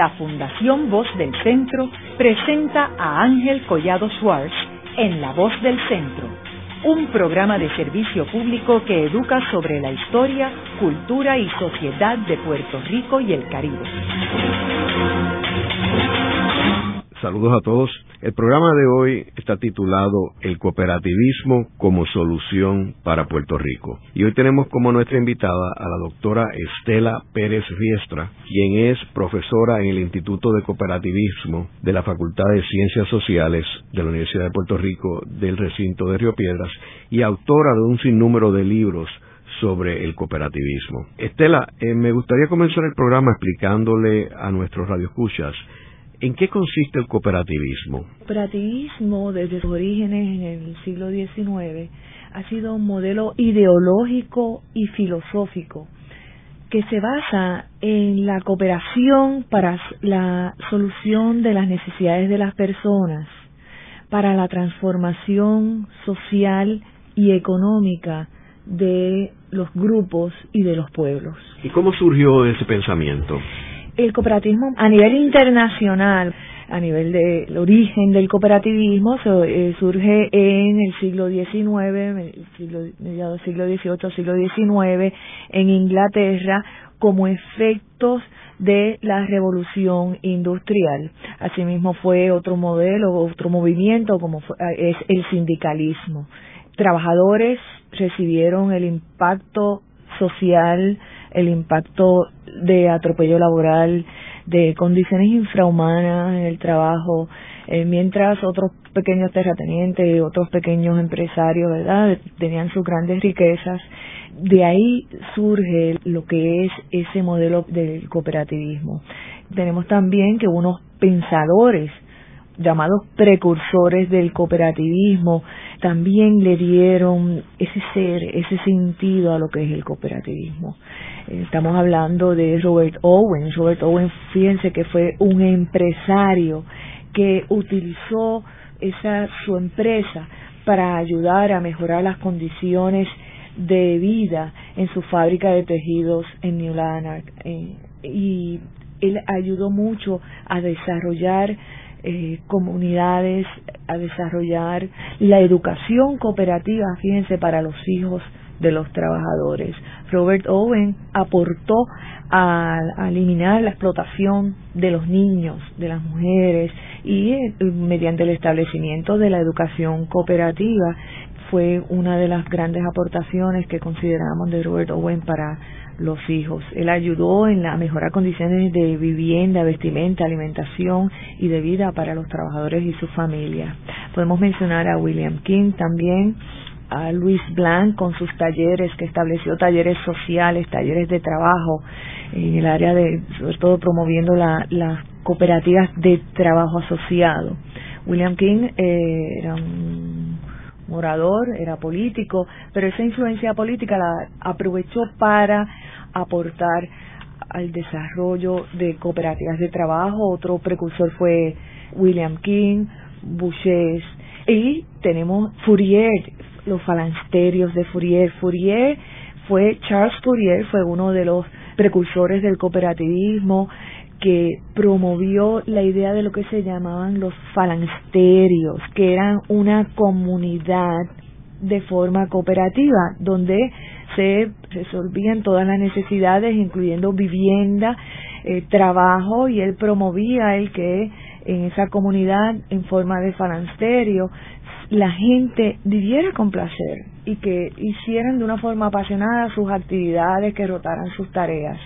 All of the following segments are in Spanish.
la Fundación Voz del Centro presenta a Ángel Collado Schwartz en La Voz del Centro, un programa de servicio público que educa sobre la historia, cultura y sociedad de Puerto Rico y el Caribe. Saludos a todos. El programa de hoy está titulado El cooperativismo como solución para Puerto Rico. Y hoy tenemos como nuestra invitada a la doctora Estela Pérez Riestra, quien es profesora en el Instituto de Cooperativismo de la Facultad de Ciencias Sociales de la Universidad de Puerto Rico del recinto de Río Piedras y autora de un sinnúmero de libros sobre el cooperativismo. Estela, eh, me gustaría comenzar el programa explicándole a nuestros radioescuchas ¿En qué consiste el cooperativismo? El cooperativismo, desde sus orígenes en el siglo XIX, ha sido un modelo ideológico y filosófico que se basa en la cooperación para la solución de las necesidades de las personas, para la transformación social y económica de los grupos y de los pueblos. ¿Y cómo surgió ese pensamiento? El cooperativismo a nivel internacional, a nivel del origen del cooperativismo, eh, surge en el siglo XIX, siglo, mediados del siglo XVIII, siglo XIX, en Inglaterra, como efectos de la revolución industrial. Asimismo fue otro modelo, otro movimiento como es el sindicalismo. Trabajadores recibieron el impacto social el impacto de atropello laboral, de condiciones infrahumanas en el trabajo, eh, mientras otros pequeños terratenientes otros pequeños empresarios, ¿verdad?, tenían sus grandes riquezas. De ahí surge lo que es ese modelo del cooperativismo. Tenemos también que unos pensadores llamados precursores del cooperativismo, también le dieron ese ser, ese sentido a lo que es el cooperativismo. Estamos hablando de Robert Owen. Robert Owen, fíjense que fue un empresario que utilizó esa su empresa para ayudar a mejorar las condiciones de vida en su fábrica de tejidos en New Lanark eh, y él ayudó mucho a desarrollar eh, comunidades, a desarrollar la educación cooperativa, fíjense, para los hijos de los trabajadores. Robert Owen aportó a, eliminar la explotación de los niños, de las mujeres y eh, mediante el establecimiento de la educación cooperativa fue una de las grandes aportaciones que consideramos de Robert Owen para los hijos. Él ayudó en la mejorar condiciones de vivienda, vestimenta, alimentación y de vida para los trabajadores y sus familias. Podemos mencionar a William King también, a Luis Blanc con sus talleres, que estableció talleres sociales, talleres de trabajo en el área de, sobre todo promoviendo las cooperativas de trabajo asociado. William King eh, era un orador, era político, pero esa influencia política la aprovechó para aportar al desarrollo de cooperativas de trabajo. Otro precursor fue William King, Boucher y tenemos Fourier, los falansterios de Fourier. Fourier fue Charles Fourier, fue uno de los precursores del cooperativismo que promovió la idea de lo que se llamaban los falansterios, que eran una comunidad de forma cooperativa, donde se resolvían todas las necesidades, incluyendo vivienda, eh, trabajo, y él promovía el que en esa comunidad, en forma de falansterio, la gente viviera con placer y que hicieran de una forma apasionada sus actividades, que rotaran sus tareas.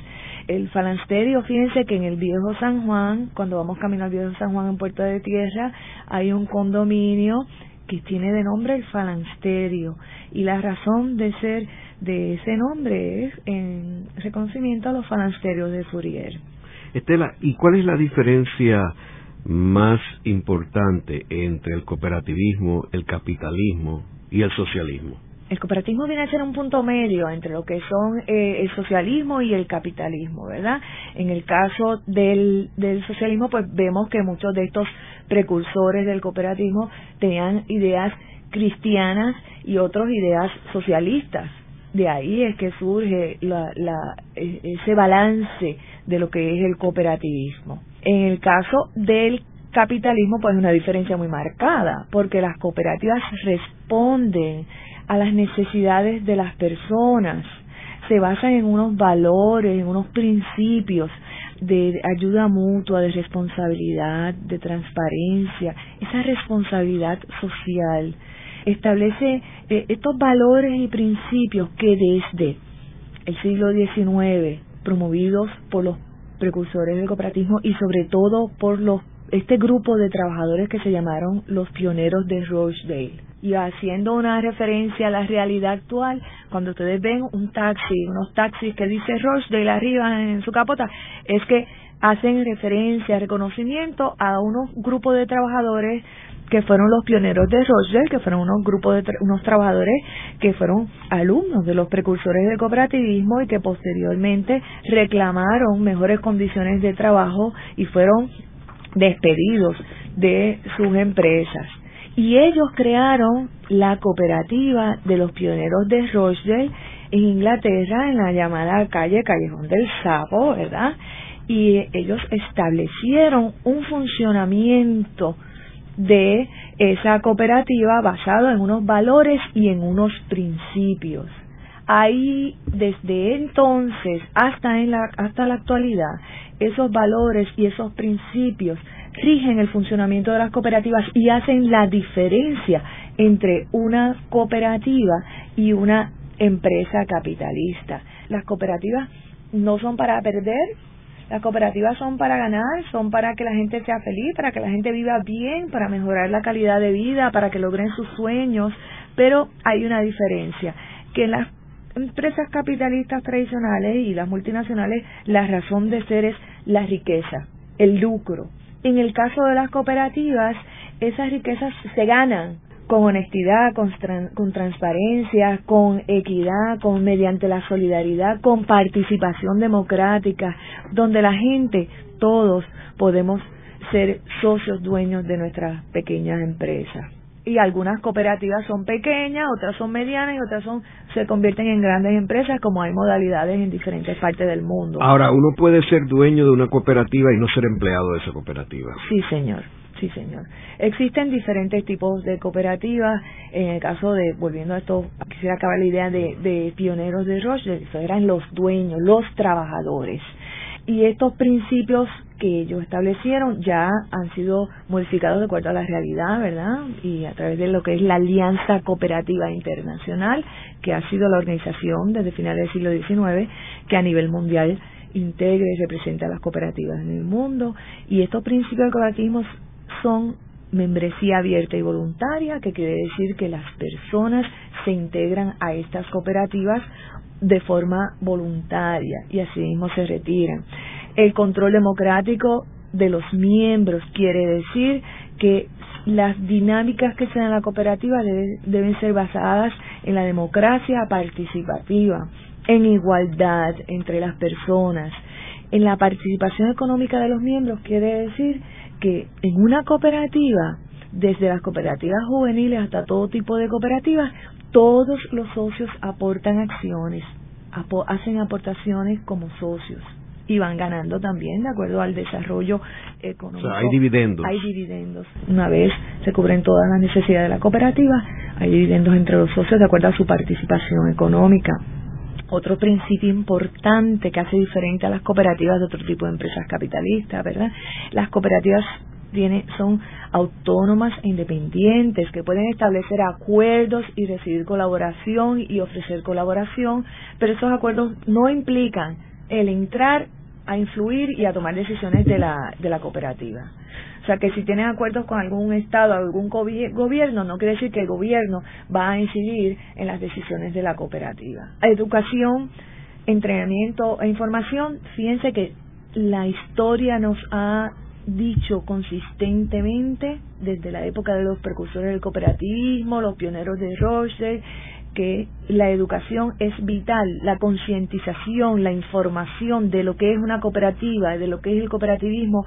El falansterio, fíjense que en el Viejo San Juan, cuando vamos camino al Viejo San Juan en Puerto de Tierra, hay un condominio que tiene de nombre el falansterio y la razón de ser de ese nombre es en reconocimiento a los falansterios de Fourier. Estela, ¿y cuál es la diferencia más importante entre el cooperativismo, el capitalismo y el socialismo? El cooperativismo viene a ser un punto medio entre lo que son eh, el socialismo y el capitalismo, ¿verdad? En el caso del, del socialismo, pues vemos que muchos de estos precursores del cooperativismo tenían ideas cristianas y otras ideas socialistas. De ahí es que surge la, la, e, ese balance de lo que es el cooperativismo. En el caso del capitalismo, pues una diferencia muy marcada, porque las cooperativas responden a las necesidades de las personas, se basan en unos valores, en unos principios de ayuda mutua, de responsabilidad, de transparencia, esa responsabilidad social. Establece eh, estos valores y principios que desde el siglo XIX, promovidos por los precursores del cooperativismo y sobre todo por los este grupo de trabajadores que se llamaron los pioneros de Rochdale. Y haciendo una referencia a la realidad actual, cuando ustedes ven un taxi, unos taxis que dice Rochdale arriba en su capota, es que hacen referencia, reconocimiento a unos grupos de trabajadores que fueron los pioneros de Rochdale, que fueron unos grupos de unos trabajadores que fueron alumnos de los precursores del cooperativismo y que posteriormente reclamaron mejores condiciones de trabajo y fueron despedidos de sus empresas. Y ellos crearon la cooperativa de los pioneros de Rochdale en Inglaterra, en la llamada calle Callejón del Sapo, ¿verdad? Y ellos establecieron un funcionamiento de esa cooperativa basado en unos valores y en unos principios. Ahí, desde entonces hasta, en la, hasta la actualidad, esos valores y esos principios rigen el funcionamiento de las cooperativas y hacen la diferencia entre una cooperativa y una empresa capitalista. Las cooperativas no son para perder, las cooperativas son para ganar, son para que la gente sea feliz, para que la gente viva bien, para mejorar la calidad de vida, para que logren sus sueños, pero hay una diferencia, que en las empresas capitalistas tradicionales y las multinacionales la razón de ser es la riqueza, el lucro. En el caso de las cooperativas, esas riquezas se ganan con honestidad, con, con, transparencia, con equidad, con mediante la solidaridad, con participación democrática, donde la gente, todos podemos ser socios dueños de nuestras pequeñas empresas y algunas cooperativas son pequeñas, otras son medianas y otras son se convierten en grandes empresas como hay modalidades en diferentes partes del mundo. Ahora, uno puede ser dueño de una cooperativa y no ser empleado de esa cooperativa. Sí, señor. Sí, señor. Existen diferentes tipos de cooperativas. En el caso de, volviendo a esto, quisiera acabar la idea de, de pioneros de Roche, eran los dueños, los trabajadores. Y estos principios que ellos establecieron ya han sido modificados de acuerdo a la realidad, ¿verdad? Y a través de lo que es la Alianza Cooperativa Internacional, que ha sido la organización desde finales del siglo XIX que a nivel mundial integra y representa a las cooperativas en el mundo. Y estos principios del cooperativismo son membresía abierta y voluntaria, que quiere decir que las personas se integran a estas cooperativas de forma voluntaria y así mismo se retiran. El control democrático de los miembros quiere decir que las dinámicas que se dan en la cooperativa deben ser basadas en la democracia participativa, en igualdad entre las personas. En la participación económica de los miembros quiere decir que en una cooperativa, desde las cooperativas juveniles hasta todo tipo de cooperativas, todos los socios aportan acciones, hacen aportaciones como socios y van ganando también de acuerdo al desarrollo económico. O sea, hay dividendos. Hay dividendos. Una vez se cubren todas las necesidades de la cooperativa, hay dividendos entre los socios de acuerdo a su participación económica. Otro principio importante que hace diferente a las cooperativas de otro tipo de empresas capitalistas, ¿verdad? Las cooperativas son autónomas e independientes que pueden establecer acuerdos y recibir colaboración y ofrecer colaboración, pero esos acuerdos no implican el entrar a influir y a tomar decisiones de la, de la cooperativa. O sea que si tienen acuerdos con algún Estado, algún gobierno, no quiere decir que el gobierno va a incidir en las decisiones de la cooperativa. Educación, entrenamiento e información, fíjense que la historia nos ha dicho consistentemente desde la época de los precursores del cooperativismo, los pioneros de Roche, que la educación es vital, la concientización, la información de lo que es una cooperativa, de lo que es el cooperativismo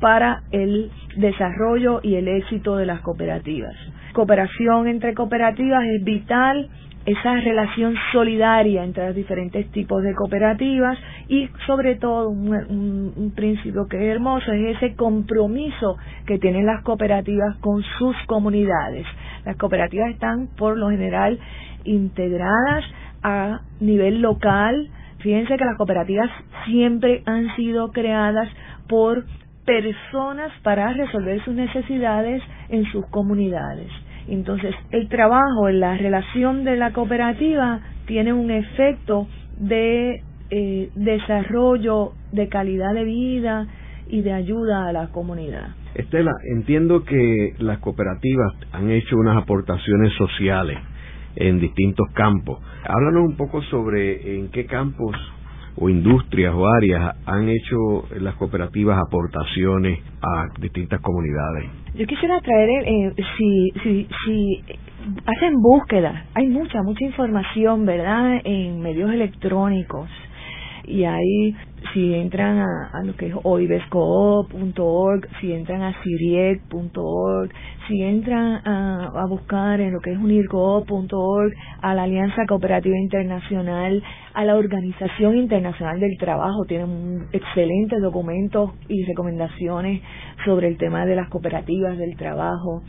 para el desarrollo y el éxito de las cooperativas. cooperación entre cooperativas es vital esa relación solidaria entre los diferentes tipos de cooperativas y sobre todo un, principio que es hermoso es ese compromiso que tienen las cooperativas con sus comunidades. Las cooperativas están por lo general integradas a nivel local. Fíjense que las cooperativas siempre han sido creadas por personas para resolver sus necesidades en sus comunidades. Entonces, el trabajo la relación de la cooperativa tiene un efecto de eh, desarrollo, de calidad de vida y de ayuda a la comunidad. Estela, entiendo que las cooperativas han hecho unas aportaciones sociales en distintos campos. Háblanos un poco sobre en qué campos o industrias o áreas han hecho las cooperativas aportaciones a distintas comunidades? Yo quisiera traer, eh, si, si, si hacen búsqueda, hay mucha, mucha información, ¿verdad?, en medios electrónicos y ahí si entran a, lo que es oibescoop.org, si entran a siriec.org, si entran a, a, buscar en lo que es unircoop.org, a la Alianza Cooperativa Internacional, a la Organización Internacional del Trabajo, tienen excelentes documentos y recomendaciones sobre el tema de las cooperativas del trabajo.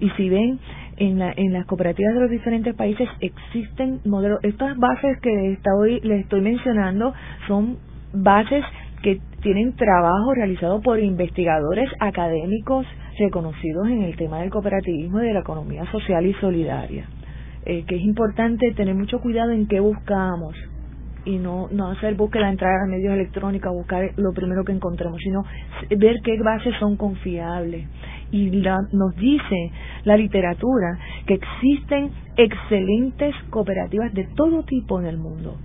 Y si ven, en, la, en las cooperativas de los diferentes países existen modelos. Estas bases que hoy les estoy mencionando son bases que tienen trabajo realizado por investigadores académicos reconocidos en el tema del cooperativismo y de la economía social y solidaria. Eh, que es importante tener mucho cuidado en qué buscamos y no, no hacer búsqueda, entrar a medios electrónicos, buscar lo primero que encontremos, sino ver qué bases son confiables y nos dice la literatura que existen excelentes cooperativas de todo tipo en el mundo.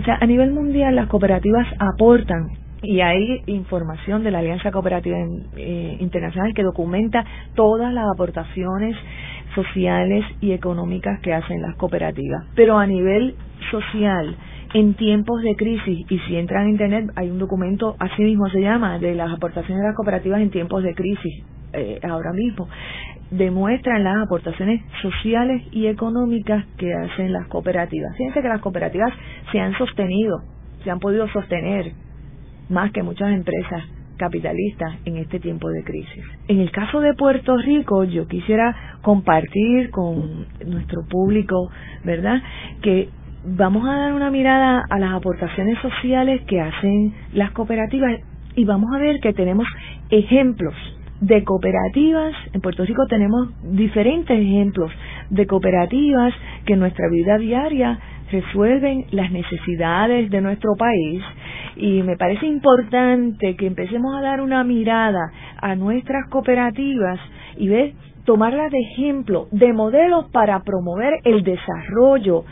O sea, a nivel mundial las cooperativas aportan y hay información de la Alianza Cooperativa eh, Internacional que documenta todas las aportaciones sociales y económicas que hacen las cooperativas. Pero a nivel social, en tiempos de crisis, y si entran a Internet, hay un documento, así mismo se llama, de las aportaciones de las cooperativas en tiempos de crisis, eh, ahora mismo, demuestran las aportaciones sociales y económicas que hacen las cooperativas. Fíjense que las cooperativas se han sostenido, se han podido sostener más que muchas empresas capitalistas en este tiempo de crisis. En el caso de Puerto Rico, yo quisiera compartir con nuestro público, ¿verdad?, que vamos a dar una mirada a las aportaciones sociales que hacen las cooperativas y vamos a ver que tenemos ejemplos de cooperativas, en Puerto Rico tenemos diferentes ejemplos de cooperativas que en nuestra vida diaria resuelven las necesidades de nuestro país. Y me parece importante que empecemos a dar una mirada a nuestras cooperativas y ver tomarlas de ejemplo, de modelos para promover el desarrollo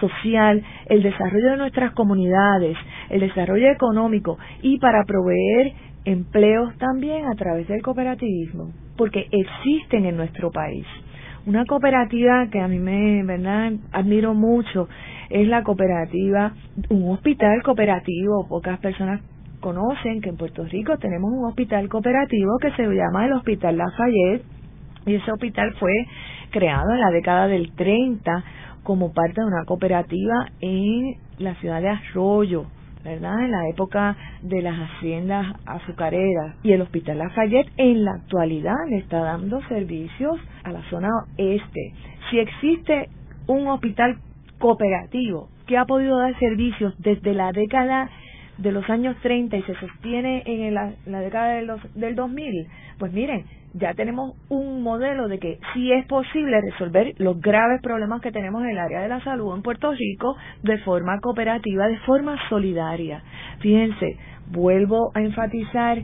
social, el desarrollo de nuestras comunidades, el desarrollo económico y para proveer empleos también a través del cooperativismo, porque existen en nuestro país. Una cooperativa que a mí me, ¿verdad? admiro mucho es la cooperativa, un hospital cooperativo. Pocas personas conocen que en Puerto Rico tenemos un hospital cooperativo que se llama el Hospital Lafayette y ese hospital fue creado en la década del 30 como parte de una cooperativa en la ciudad de Arroyo, ¿verdad? En la época de las haciendas azucareras. Y el Hospital Lafayette en la actualidad le está dando servicios a la zona este. Si existe un hospital cooperativo que ha podido dar servicios desde la década de los años 30 y se sostiene en la, década de los, del 2000, pues miren, ya tenemos un modelo de que sí es posible resolver los graves problemas que tenemos en el área de la salud en Puerto Rico de forma cooperativa, de forma solidaria. Fíjense, vuelvo a enfatizar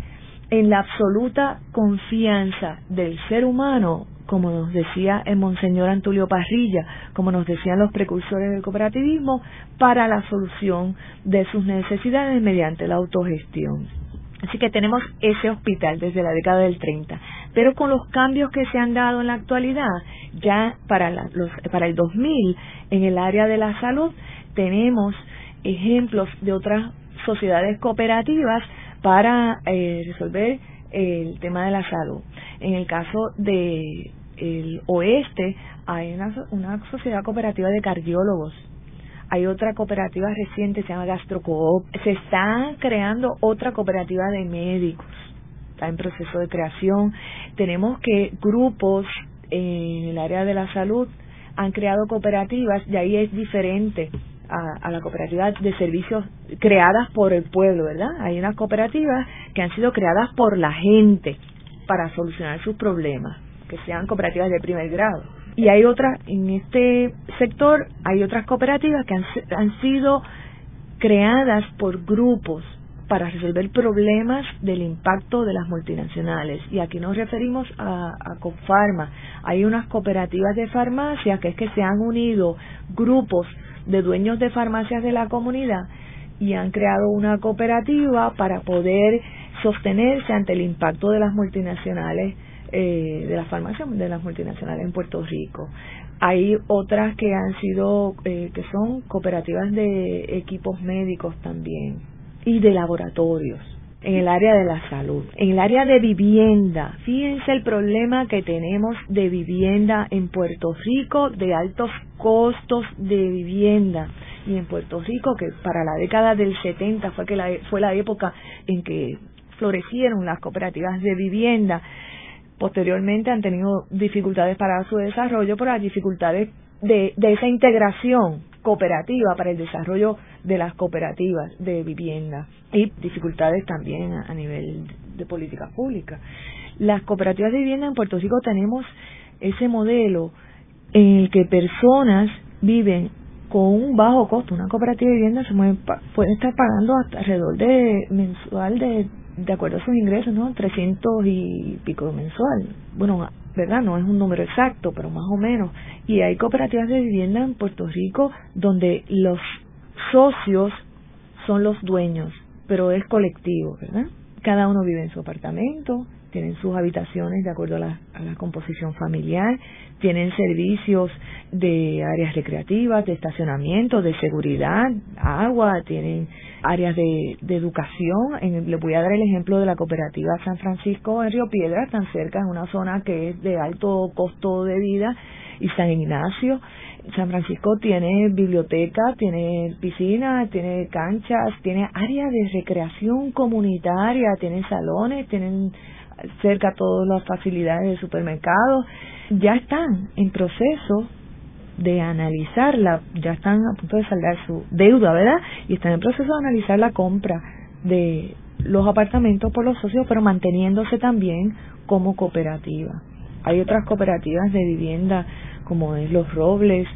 en la absoluta confianza del ser humano, como nos decía el Monseñor Antulio Parrilla, como nos decían los precursores del cooperativismo, para la solución de sus necesidades mediante la autogestión. Así que tenemos ese hospital desde la década del 30. Pero con los cambios que se han dado en la actualidad, ya para, los, para el 2000, en el área de la salud, tenemos ejemplos de otras sociedades cooperativas para eh, resolver el tema de la salud. En el caso de el oeste hay una, una sociedad cooperativa de cardiólogos hay otra cooperativa reciente, se llama GastroCoop. Se está creando otra cooperativa de médicos. Está en proceso de creación. Tenemos que grupos en el área de la salud han creado cooperativas y ahí es diferente a, a, la cooperativa de servicios creadas por el pueblo, ¿verdad? Hay unas cooperativas que han sido creadas por la gente para solucionar sus problemas, que sean cooperativas de primer grado y hay otras, en este sector, hay otras cooperativas que han, han sido creadas por grupos para resolver problemas del impacto de las multinacionales. Y aquí nos referimos a, a. Hay unas cooperativas de farmacias que es que se han unido grupos de dueños de farmacias de la comunidad y han creado una cooperativa para poder sostenerse ante el impacto de las multinacionales eh, de las farmacias de las multinacionales en Puerto Rico. Hay otras que han sido, eh, que son cooperativas de equipos médicos también y de laboratorios en el área de la salud, en el área de vivienda. Fíjense el problema que tenemos de vivienda en Puerto Rico, de altos costos de vivienda. Y en Puerto Rico, que para la década del 70 fue, que la, fue la época en que florecieron las cooperativas de vivienda, posteriormente han tenido dificultades para su desarrollo por las dificultades de, de esa integración cooperativa para el desarrollo de las cooperativas de vivienda y dificultades también a, nivel de política pública. Las cooperativas de vivienda en Puerto Rico tenemos ese modelo en el que personas viven con un bajo costo. Una cooperativa de vivienda se puede estar pagando hasta alrededor de mensual de de acuerdo a sus ingresos, ¿no? 300 y pico mensual. Bueno, ¿verdad? No es un número exacto, pero más o menos. Y hay cooperativas de vivienda en Puerto Rico donde los socios son los dueños, pero es colectivo, ¿verdad? Cada uno vive en su apartamento, tienen sus habitaciones de acuerdo a la, composición familiar, tienen servicios de áreas recreativas, de estacionamiento, de seguridad, agua, tienen áreas de, de educación. En, le voy a dar el ejemplo de la cooperativa San Francisco en Río Piedra, tan cerca, en una zona que es de alto costo de vida, y San Ignacio. San Francisco tiene biblioteca, tiene piscina, tiene canchas, tiene áreas de recreación comunitaria, tiene salones, tienen cerca todas las facilidades de supermercados, ya están en proceso de analizarla, ya están a punto de saldar su deuda, ¿verdad? Y están en proceso de analizar la compra de los apartamentos por los socios, pero manteniéndose también como cooperativa. Hay otras cooperativas de vivienda como es Los Robles,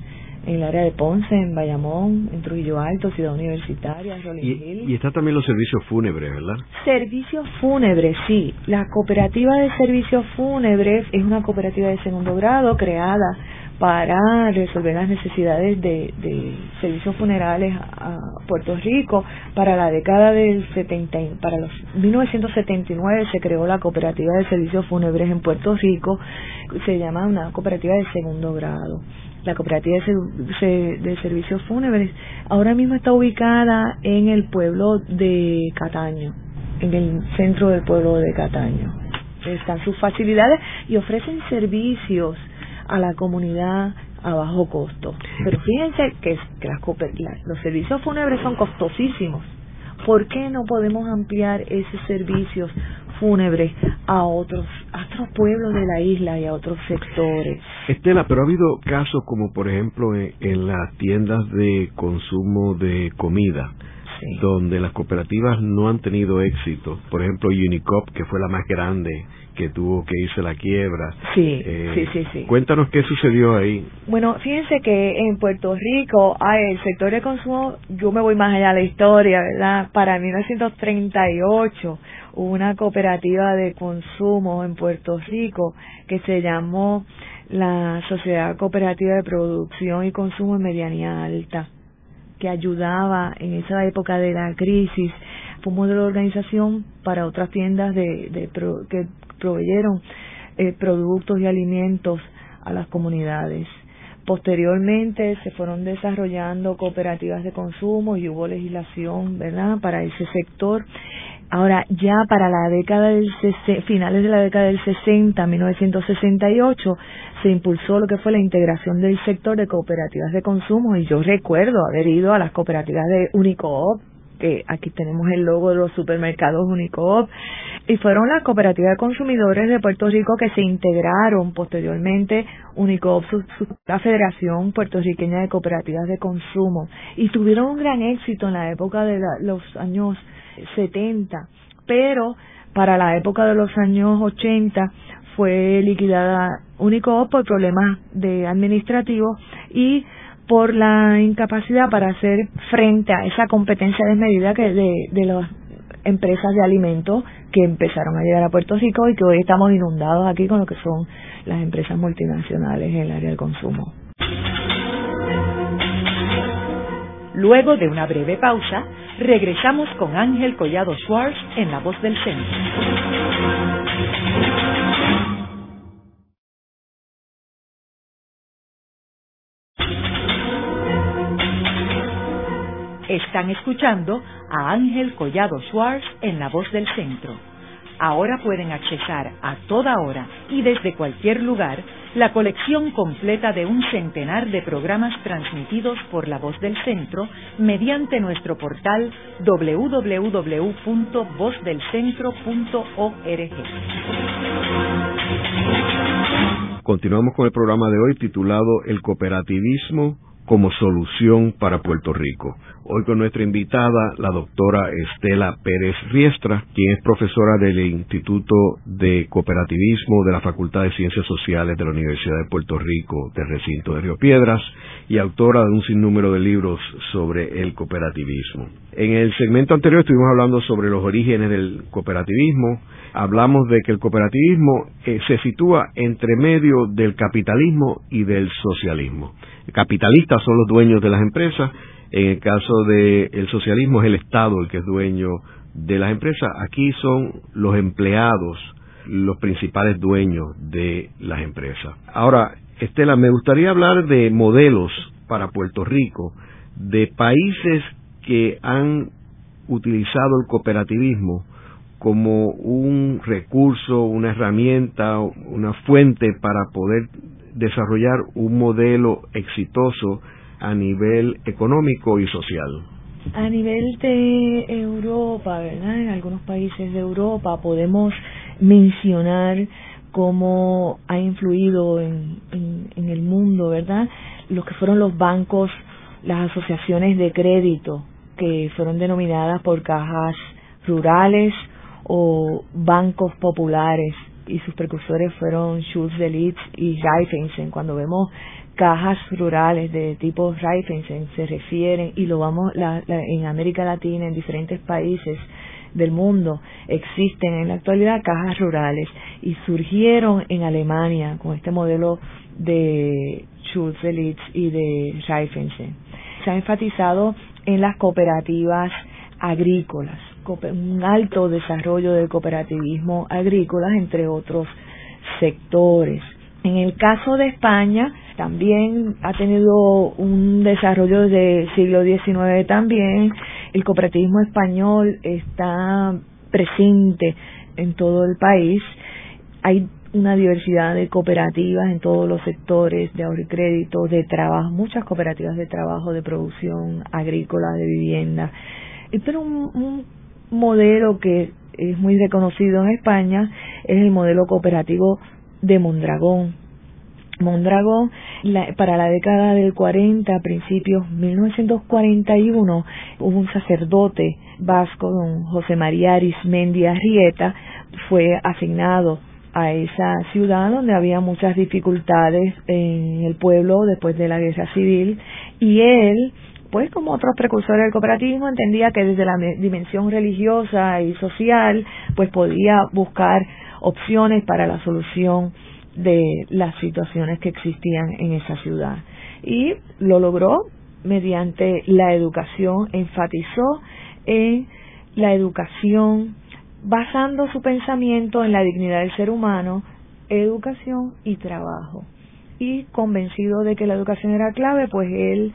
en el área de Ponce, en Bayamón, en Trujillo Alto, Ciudad Universitaria, Rolling y, Y están también los servicios fúnebres, ¿verdad? Servicios fúnebres, sí. La cooperativa de servicios fúnebres es una cooperativa de segundo grado creada para resolver las necesidades de, de servicios funerales a Puerto Rico. Para la década del 70, para los 1979 se creó la cooperativa de servicios fúnebres en Puerto Rico. Se llama una cooperativa de segundo grado la cooperativa de, servicios fúnebres, ahora mismo está ubicada en el pueblo de Cataño, en el centro del pueblo de Cataño. Están sus facilidades y ofrecen servicios a la comunidad a bajo costo. Pero fíjense que, que las, los servicios fúnebres son costosísimos. ¿Por qué no podemos ampliar esos servicios fúnebres a otros, a otros pueblos de la isla y a otros sectores. Estela, pero ha habido casos como por ejemplo en, las tiendas de consumo de comida, donde las cooperativas no han tenido éxito. Por ejemplo, Unicop, que fue la más grande, que tuvo que irse a la quiebra. Sí, eh, sí, sí, sí. Cuéntanos qué sucedió ahí. Bueno, fíjense que en Puerto Rico, hay el sector de consumo, yo me voy más allá de la historia, ¿verdad? Para 1938 hubo una cooperativa de consumo en Puerto Rico que se llamó la Sociedad Cooperativa de Producción y Consumo en Medianía Alta, que ayudaba en esa época de la crisis. Fue un modelo de organización para otras tiendas de, de que proveyeron eh, productos y alimentos a las comunidades. Posteriormente se fueron desarrollando cooperativas de consumo y hubo legislación, ¿verdad?, para ese sector. Ahora, ya para la década del finales de la década del 60, 1968, se impulsó lo que fue la integración del sector de cooperativas de consumo y yo recuerdo haber ido a las cooperativas de Unicoop, que aquí tenemos el logo de los supermercados Unicoop, y fueron las cooperativas de consumidores de Puerto Rico que se integraron. Posteriormente Unicoop, la Federación Puertorriqueña de Cooperativas de Consumo, y tuvieron un gran éxito en la época de los años 70, pero para la época de los años 80 fue liquidada Unicoop por problemas de administrativos y por la incapacidad para hacer frente a esa competencia desmedida que de, de las empresas de alimentos que empezaron a llegar a Puerto Rico y que hoy estamos inundados aquí con lo que son las empresas multinacionales en el área del consumo. Luego de una breve pausa, regresamos con Ángel Collado Schwartz en La Voz del Centro. Están escuchando a Ángel Collado Schwartz en La Voz del Centro. Ahora pueden accesar a toda hora y desde cualquier lugar la colección completa de un centenar de programas transmitidos por La Voz del Centro mediante nuestro portal www.vozdelcentro.org. Continuamos con el programa de hoy titulado El cooperativismo como solución para Puerto Rico. Hoy con nuestra invitada, la doctora Estela Pérez Riestra, quien es profesora del Instituto de Cooperativismo de la Facultad de Ciencias Sociales de la Universidad de Puerto Rico del recinto de Río Piedras y autora de un sinnúmero de libros sobre el cooperativismo. En el segmento anterior estuvimos hablando sobre los orígenes del cooperativismo. Hablamos de que el cooperativismo eh, se sitúa entre medio del capitalismo y del socialismo son los dueños de las empresas, en el caso del socialismo es el Estado el que es dueño de las empresas, aquí son los empleados los principales dueños de las empresas. Ahora, Estela, me gustaría hablar de modelos para Puerto Rico, de países que han utilizado el cooperativismo como un recurso, una herramienta, una fuente para poder desarrollar un modelo exitoso a nivel económico y social. A nivel de Europa, ¿verdad? En algunos países de Europa podemos mencionar cómo ha influido en, el mundo, ¿verdad? Lo que fueron los bancos, las asociaciones de crédito, que fueron denominadas por cajas rurales o bancos populares y sus precursores fueron Schultz de Litz y Raiffeisen. Cuando vemos cajas rurales de tipo Raiffeisen se refieren y lo vamos en América Latina en diferentes países del mundo existen en la actualidad cajas rurales y surgieron en Alemania con este modelo de Schultz de Litz y de Raiffeisen. Se ha enfatizado en las cooperativas agrícolas un alto desarrollo del cooperativismo agrícola, entre otros sectores. En el caso de España, también ha tenido un desarrollo desde siglo XIX también. El cooperativismo español está presente en todo el país. Hay una diversidad de cooperativas en todos los sectores de ahorro y crédito, de trabajo, muchas cooperativas de trabajo, de producción agrícola, de vivienda. Pero un modelo que es muy reconocido en España es el modelo cooperativo de Mondragón. Mondragón, para la década del 40, principios 1941, hubo un sacerdote vasco, don José María Arismendi Arrieta, fue asignado a esa ciudad donde había muchas dificultades en el pueblo después de la guerra civil y él pues como otros precursores del cooperativismo entendía que desde la dimensión religiosa y social pues podía buscar opciones para la solución de las situaciones que existían en esa ciudad. Y lo logró mediante la educación enfatizó en la educación basando su pensamiento en la dignidad del ser humano educación y trabajo. Y convencido de que la educación era clave pues él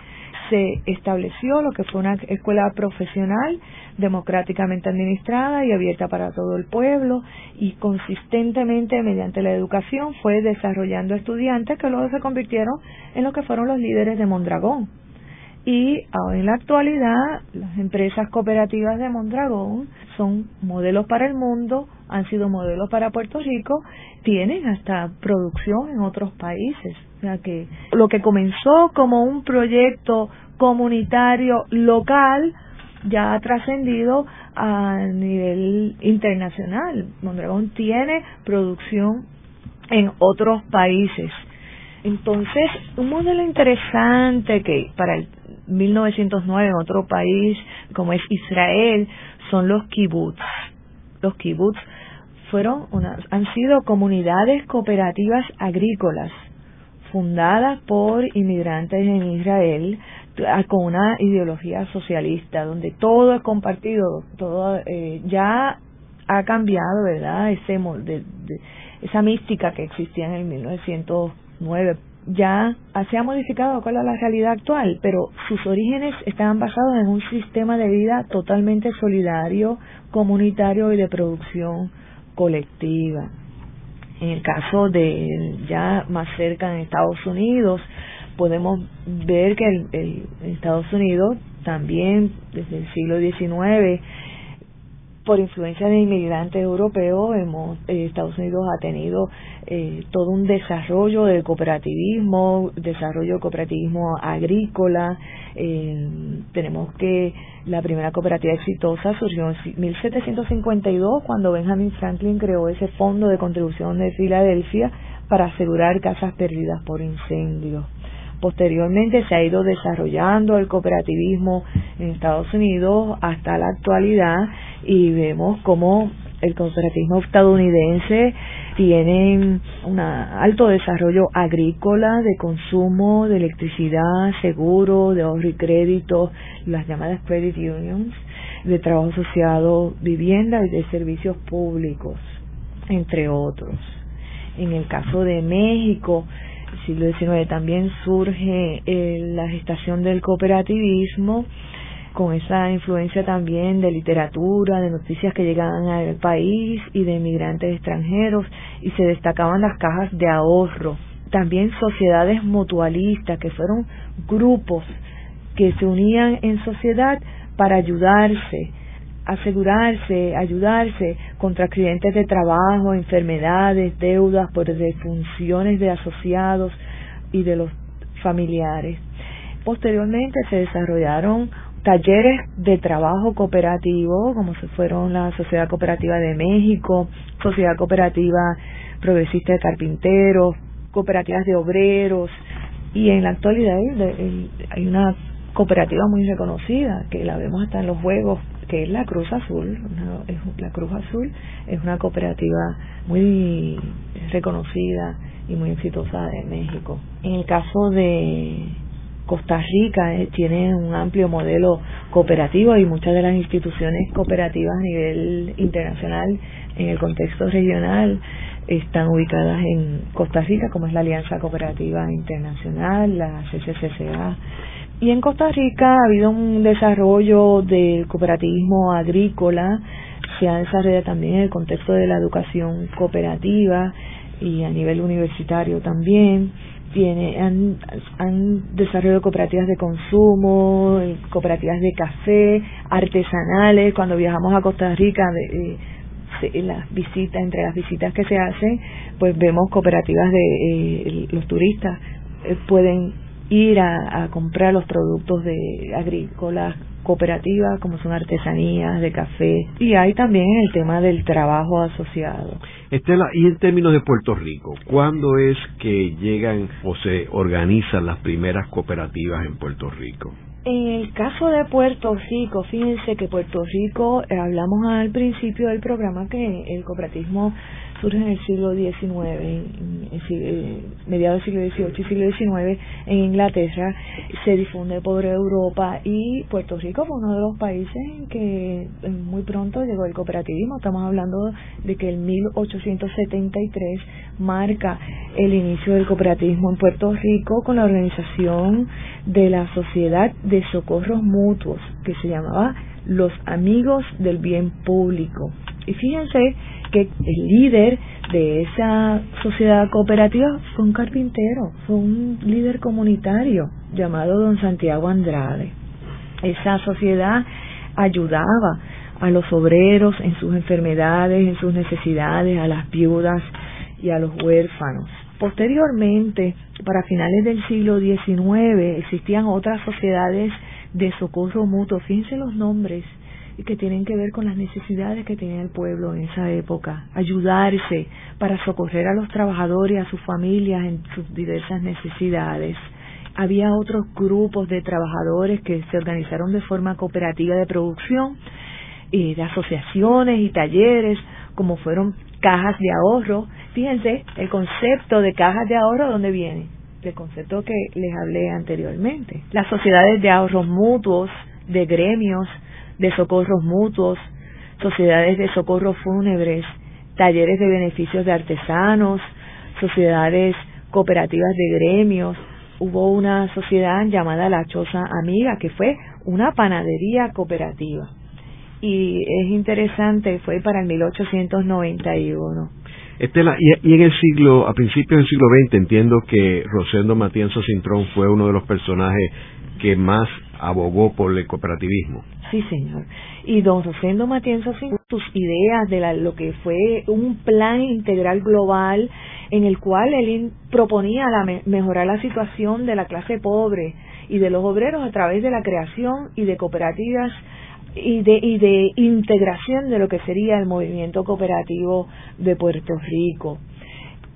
se estableció lo que fue una escuela profesional democráticamente administrada y abierta para todo el pueblo y consistentemente mediante la educación fue desarrollando estudiantes que luego se convirtieron en lo que fueron los líderes de Mondragón. Y en la actualidad las empresas cooperativas de Mondragón son modelos para el mundo, han sido modelos para Puerto Rico, tienen hasta producción en otros países. O sea que lo que comenzó como un proyecto comunitario local ya ha trascendido a nivel internacional. Mondragón tiene producción en otros países. Entonces, un modelo interesante que para el 1909 en otro país como es Israel son los kibbutz. Los kibbutz fueron han sido comunidades cooperativas agrícolas fundadas por inmigrantes en Israel con una ideología socialista donde todo es compartido, todo eh, ya ha cambiado, ¿verdad? Ese de, esa mística que existía en el 1909 ya se ha modificado con la realidad actual, pero sus orígenes estaban basados en un sistema de vida totalmente solidario, comunitario y de producción colectiva. En el caso de ya más cerca en Estados Unidos, podemos ver que el, Estados Unidos también desde el siglo XIX por influencia de inmigrantes europeos, hemos, eh, Estados Unidos ha tenido eh, todo un desarrollo del cooperativismo, desarrollo del cooperativismo agrícola. Eh, tenemos que la primera cooperativa exitosa surgió en 1752 cuando Benjamin Franklin creó ese fondo de contribución de Filadelfia para asegurar casas perdidas por incendios. Posteriormente se ha ido desarrollando el cooperativismo en Estados Unidos hasta la actualidad y vemos cómo el cooperativismo estadounidense tiene un alto desarrollo agrícola, de consumo, de electricidad, seguro, de ahorro y crédito, las llamadas credit unions, de trabajo asociado, vivienda y de servicios públicos, entre otros. En el caso de México, siglo XIX también surge eh, la gestación del cooperativismo con esa influencia también de literatura, de noticias que llegaban al país y de inmigrantes extranjeros y se destacaban las cajas de ahorro. También sociedades mutualistas que fueron grupos que se unían en sociedad para ayudarse, asegurarse, ayudarse contra accidentes de trabajo, enfermedades, deudas por defunciones de asociados y de los familiares. Posteriormente se desarrollaron talleres de trabajo cooperativo, como se fueron la Sociedad Cooperativa de México, Sociedad Cooperativa Progresista de Carpinteros, cooperativas de obreros, y en la actualidad hay una cooperativa muy reconocida, que la vemos hasta en los juegos que es la Cruz Azul. la Cruz Azul es una cooperativa muy reconocida y muy exitosa de México. En el caso de Costa Rica eh, tiene un amplio modelo cooperativo y muchas de las instituciones cooperativas a nivel internacional en el contexto regional están ubicadas en Costa Rica, como es la Alianza Cooperativa Internacional, la CCCCA, y en Costa Rica ha habido un desarrollo del cooperativismo agrícola, se ha desarrollado también en el contexto de la educación cooperativa y a nivel universitario también. Tiene, han, han desarrollado cooperativas de consumo, cooperativas de café, artesanales. Cuando viajamos a Costa Rica, de, las visitas, entre las visitas que se hacen, pues vemos cooperativas de eh, los turistas eh, pueden ir a, comprar los productos de agrícolas cooperativas como son artesanías de café y hay también el tema del trabajo asociado. Estela, y en términos de Puerto Rico, ¿cuándo es que llegan o se organizan las primeras cooperativas en Puerto Rico? En el caso de Puerto Rico, fíjense que Puerto Rico, eh, hablamos al principio del programa que el cooperativismo surge en el siglo XIX, en, en, mediados del siglo XVIII y siglo XIX en Inglaterra, se difunde por Europa y Puerto Rico fue uno de los países en que muy pronto llegó el cooperativismo. Estamos hablando de que el 1873 marca el inicio del cooperativismo en Puerto Rico con la organización de la Sociedad de Socorros Mutuos, que se llamaba Los Amigos del Bien Público. Y fíjense que el líder de esa sociedad cooperativa fue un carpintero, fue un líder comunitario llamado don Santiago Andrade. Esa sociedad ayudaba a los obreros en sus enfermedades, en sus necesidades, a las viudas y a los huérfanos. Posteriormente, para finales del siglo XIX, existían otras sociedades de socorro mutuo. Fíjense los nombres que tienen que ver con las necesidades que tenía el pueblo en esa época, ayudarse para socorrer a los trabajadores, a sus familias en sus diversas necesidades. Había otros grupos de trabajadores que se organizaron de forma cooperativa de producción, y de asociaciones y talleres, como fueron cajas de ahorro. Fíjense, el concepto de cajas de ahorro, ¿dónde viene? Del concepto que les hablé anteriormente. Las sociedades de ahorros mutuos, de gremios, de socorros mutuos, sociedades de socorros fúnebres, talleres de beneficios de artesanos, sociedades cooperativas de gremios. Hubo una sociedad llamada La Choza Amiga, que fue una panadería cooperativa. Y es interesante, fue para el 1891. Estela, y, en el siglo, a principios del siglo XX, entiendo que Rosendo Matienzo Cintrón fue uno de los personajes que más abogó por el cooperativismo. Sí, señor. Y don Rosendo Matienzo, sus ideas de lo que fue un plan integral global en el cual él proponía la, mejorar la situación de la clase pobre y de los obreros a través de la creación y de cooperativas y de, y de integración de lo que sería el movimiento cooperativo de Puerto Rico.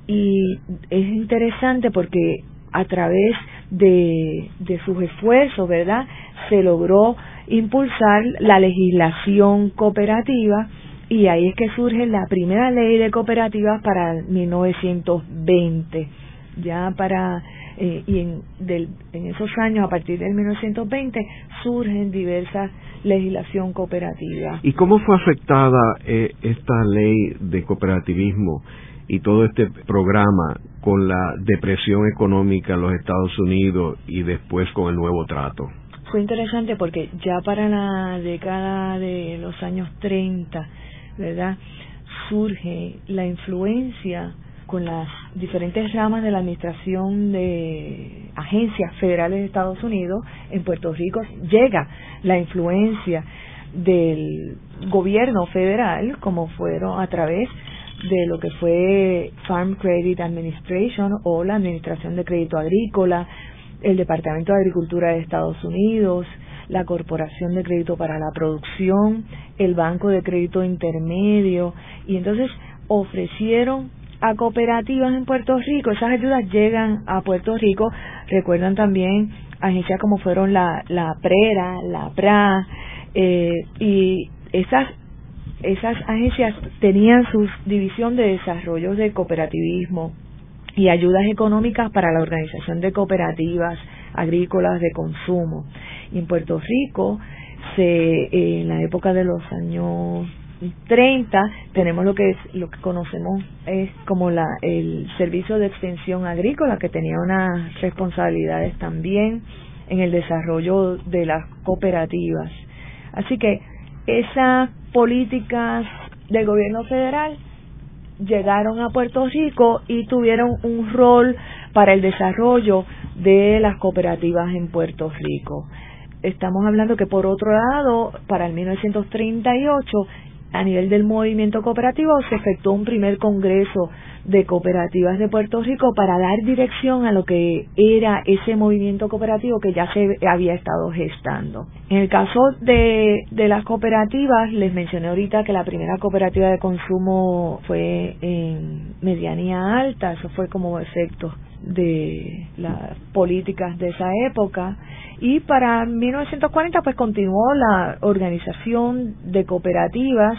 Y es interesante porque a través de, de sus esfuerzos, ¿verdad? Se logró impulsar la legislación cooperativa y ahí es que surge la primera ley de cooperativas para 1920. Ya para eh, y en, del, en esos años, a partir del 1920, surgen diversas legislación cooperativa. ¿Y cómo fue afectada eh, esta ley de cooperativismo y todo este programa con la depresión económica en los Estados Unidos y después con el nuevo trato? Fue interesante porque ya para la década de los años 30, ¿verdad? Surge la influencia con las diferentes ramas de la administración de agencias federales de Estados Unidos en Puerto Rico llega la influencia del gobierno federal como fueron a través de lo que fue Farm Credit Administration o la Administración de Crédito Agrícola, el Departamento de Agricultura de Estados Unidos, la Corporación de Crédito para la Producción, el Banco de Crédito Intermedio, y entonces ofrecieron a cooperativas en Puerto Rico, esas ayudas llegan a Puerto Rico, recuerdan también agencias como fueron la, la PRERA, la PRA, eh, y esas esas agencias tenían su división de desarrollo de cooperativismo y ayudas económicas para la organización de cooperativas agrícolas de consumo. Y en Puerto Rico, se, en la época de los años 30 tenemos lo que es lo que conocemos es como la el servicio de extensión agrícola que tenía unas responsabilidades también en el desarrollo de las cooperativas. Así que esas políticas del gobierno federal llegaron a Puerto Rico y tuvieron un rol para el desarrollo de las cooperativas en Puerto Rico. Estamos hablando que por otro lado, para el 1938 a nivel del movimiento cooperativo se efectuó un primer congreso de cooperativas de Puerto Rico para dar dirección a lo que era ese movimiento cooperativo que ya se había estado gestando. En el caso de, de las cooperativas, les mencioné ahorita que la primera cooperativa de consumo fue en medianía alta, eso fue como efecto de las políticas de esa época. Y para 1940 pues continuó la organización de cooperativas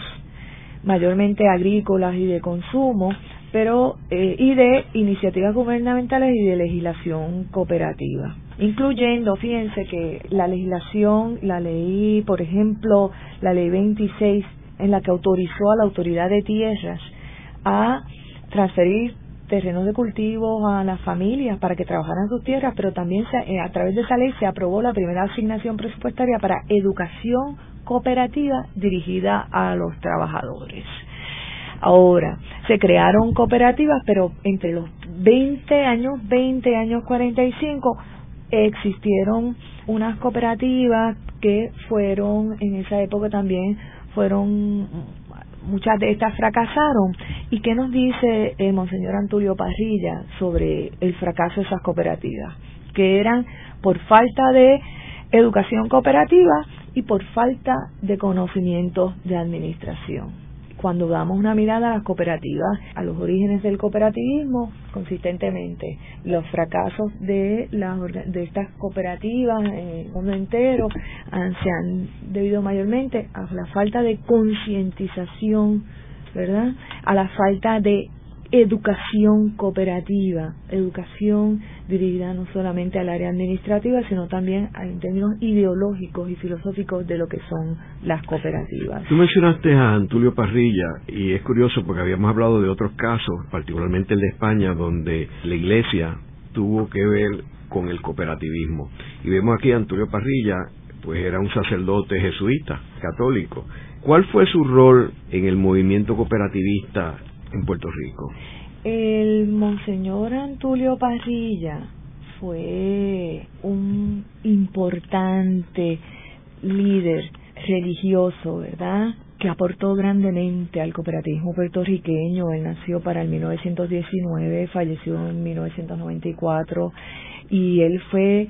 mayormente agrícolas y de consumo, pero eh, y de iniciativas gubernamentales y de legislación cooperativa, incluyendo, fíjense que la legislación, la ley, por ejemplo, la ley 26 en la que autorizó a la autoridad de tierras a transferir terrenos de cultivo a las familias para que trabajaran sus tierras, pero también eh, a través de esa ley se aprobó la primera asignación presupuestaria para educación cooperativa dirigida a los trabajadores. Ahora, se crearon cooperativas, pero entre los 20 años 20 años 45 existieron unas cooperativas que fueron en esa época también fueron muchas de estas fracasaron. ¿Y qué nos dice el Monseñor Antulio Parrilla sobre el fracaso de esas cooperativas? Que eran por falta de educación cooperativa y por falta de conocimientos de administración cuando damos una mirada a las cooperativas, a los orígenes del cooperativismo, consistentemente, los fracasos de, las, de estas cooperativas en el mundo entero se han debido mayormente a la falta de concientización, ¿verdad? A la falta de educación cooperativa, educación dirigida no solamente al área administrativa, sino también en términos ideológicos y filosóficos de lo que son las cooperativas. Tú mencionaste a Antulio Parrilla y es curioso porque habíamos hablado de otros casos, particularmente el de España, donde la Iglesia tuvo que ver con el cooperativismo. Y vemos aquí a Antulio Parrilla, pues era un sacerdote jesuita, católico. ¿Cuál fue su rol en el movimiento cooperativista en Puerto Rico? El Monseñor Antulio Parrilla fue un importante líder religioso, ¿verdad? Que aportó grandemente al cooperativismo puertorriqueño. Él nació para el 1919, falleció en 1994 y él fue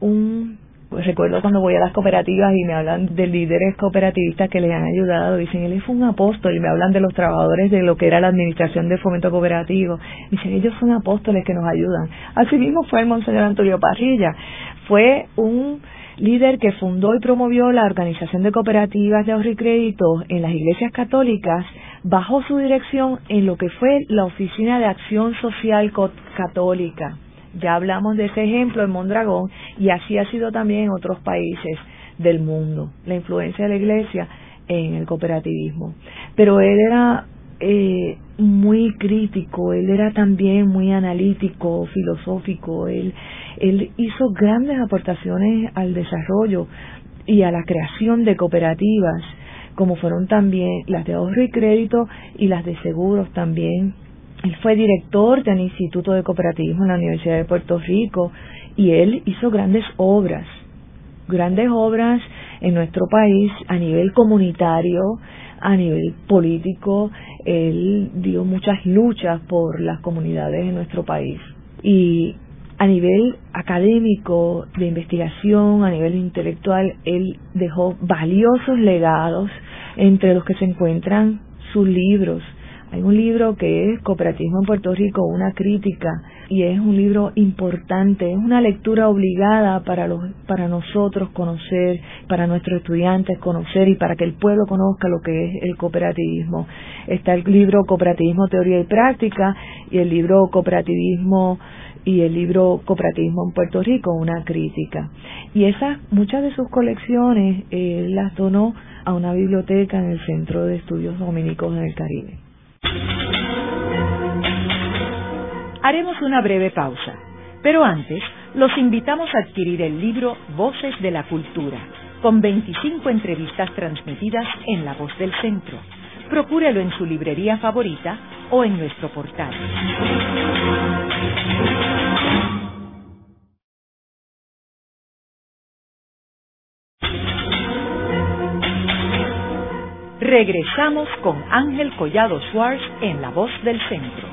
un pues recuerdo cuando voy a las cooperativas y me hablan de líderes cooperativistas que les han ayudado, dicen, él es un apóstol, y me hablan de los trabajadores de lo que era la administración de fomento cooperativo, dicen, ellos son apóstoles que nos ayudan. Asimismo fue el Monseñor Antonio Parrilla, fue un líder que fundó y promovió la organización de cooperativas de ahorro y crédito en las iglesias católicas, bajo su dirección en lo que fue la Oficina de Acción Social Católica ya hablamos de ese ejemplo en Mondragón y así ha sido también en otros países del mundo, la influencia de la Iglesia en el cooperativismo. Pero él era eh, muy crítico, él era también muy analítico, filosófico, él, él hizo grandes aportaciones al desarrollo y a la creación de cooperativas, como fueron también las de ahorro y crédito y las de seguros también él fue director del Instituto de Cooperativismo en la Universidad de Puerto Rico y él hizo grandes obras, grandes obras en nuestro país a nivel comunitario, a nivel político. Él dio muchas luchas por las comunidades de nuestro país. Y a nivel académico, de investigación, a nivel intelectual, él dejó valiosos legados entre los que se encuentran sus libros, hay un libro que es Cooperativismo en Puerto Rico, una crítica, y es un libro importante, es una lectura obligada para, los, para nosotros conocer, para nuestros estudiantes conocer y para que el pueblo conozca lo que es el cooperativismo. Está el libro Cooperativismo, Teoría y Práctica y el libro Cooperativismo y el libro Cooperativismo en Puerto Rico, una crítica. Y esas, muchas de sus colecciones eh, las donó a una biblioteca en el Centro de Estudios Dominicos en el Caribe. Haremos una breve pausa, pero antes los invitamos a adquirir el libro Voces de la Cultura, con 25 entrevistas transmitidas en La Voz del Centro. Procúrelo en su librería favorita o en nuestro portal. Regresamos con Ángel Collado Schwartz en La Voz del Centro.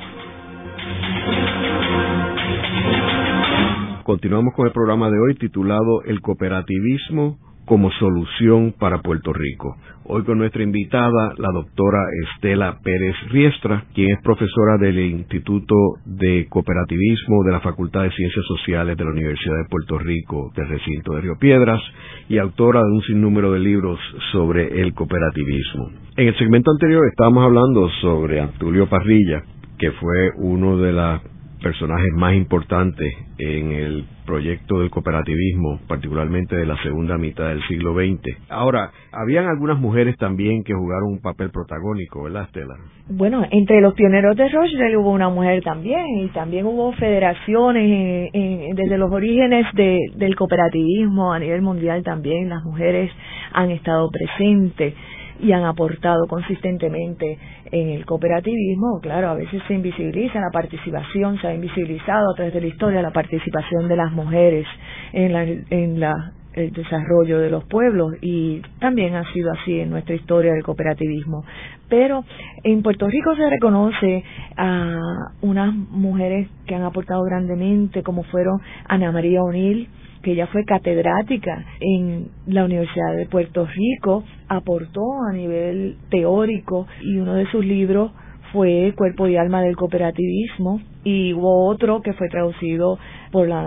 Continuamos con el programa de hoy titulado El cooperativismo como solución para Puerto Rico. Hoy con nuestra invitada, la doctora Estela Pérez Riestra, quien es profesora del Instituto de Cooperativismo de la Facultad de Ciencias Sociales de la Universidad de Puerto Rico del recinto de Río Piedras y autora de un sinnúmero de libros sobre el cooperativismo. En el segmento anterior estábamos hablando sobre Antulio Parrilla, que fue uno de las personajes más importantes en el proyecto del cooperativismo, particularmente de la segunda mitad del siglo XX. Ahora, habían algunas mujeres también que jugaron un papel protagónico, ¿verdad, Estela? Bueno, entre los pioneros de Rochdale hubo una mujer también, y también hubo federaciones desde los orígenes del cooperativismo a nivel mundial también, las mujeres han estado presentes y han aportado consistentemente en el cooperativismo, claro, a veces se invisibiliza la participación, se ha invisibilizado a través de la historia la participación de las mujeres en la, en la el desarrollo de los pueblos y también ha sido así en nuestra historia del cooperativismo. Pero en Puerto Rico se reconoce a unas mujeres que han aportado grandemente, como fueron Ana María O'Neill, que ella fue catedrática en la Universidad de Puerto Rico, aportó a nivel teórico y uno de sus libros fue Cuerpo y Alma del Cooperativismo y hubo otro que fue traducido por la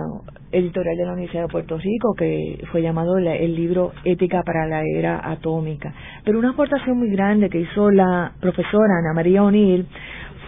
editorial de la Universidad de Puerto Rico que fue llamado el libro Ética para la Era Atómica. Pero una aportación muy grande que hizo la profesora Ana María O'Neill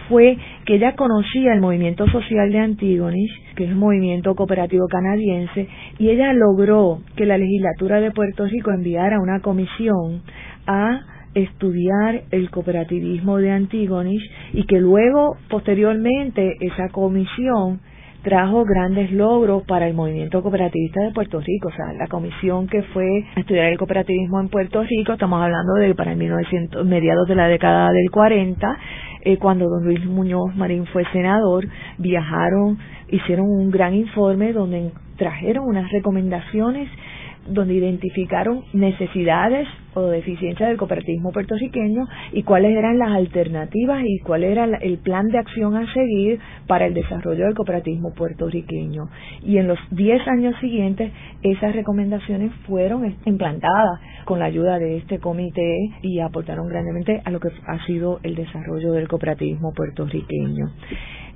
fue que ella conocía el movimiento social de Antígonis, que es un movimiento cooperativo canadiense, y ella logró que la legislatura de Puerto Rico enviara una comisión a estudiar el cooperativismo de Antígonis y que luego, posteriormente, esa comisión trajo grandes logros para el movimiento cooperativista de Puerto Rico. O sea, la comisión que fue a estudiar el cooperativismo en Puerto Rico, estamos hablando de para 1900, mediados de la década del 40, eh, cuando don Luis Muñoz Marín fue senador, viajaron, hicieron un gran informe donde trajeron unas recomendaciones donde identificaron necesidades o deficiencias del cooperativismo puertorriqueño y cuáles eran las alternativas y cuál era el plan de acción a seguir para el desarrollo del cooperativismo puertorriqueño. Y en los 10 años siguientes esas recomendaciones fueron implantadas con la ayuda de este comité y aportaron grandemente a lo que ha sido el desarrollo del cooperativismo puertorriqueño.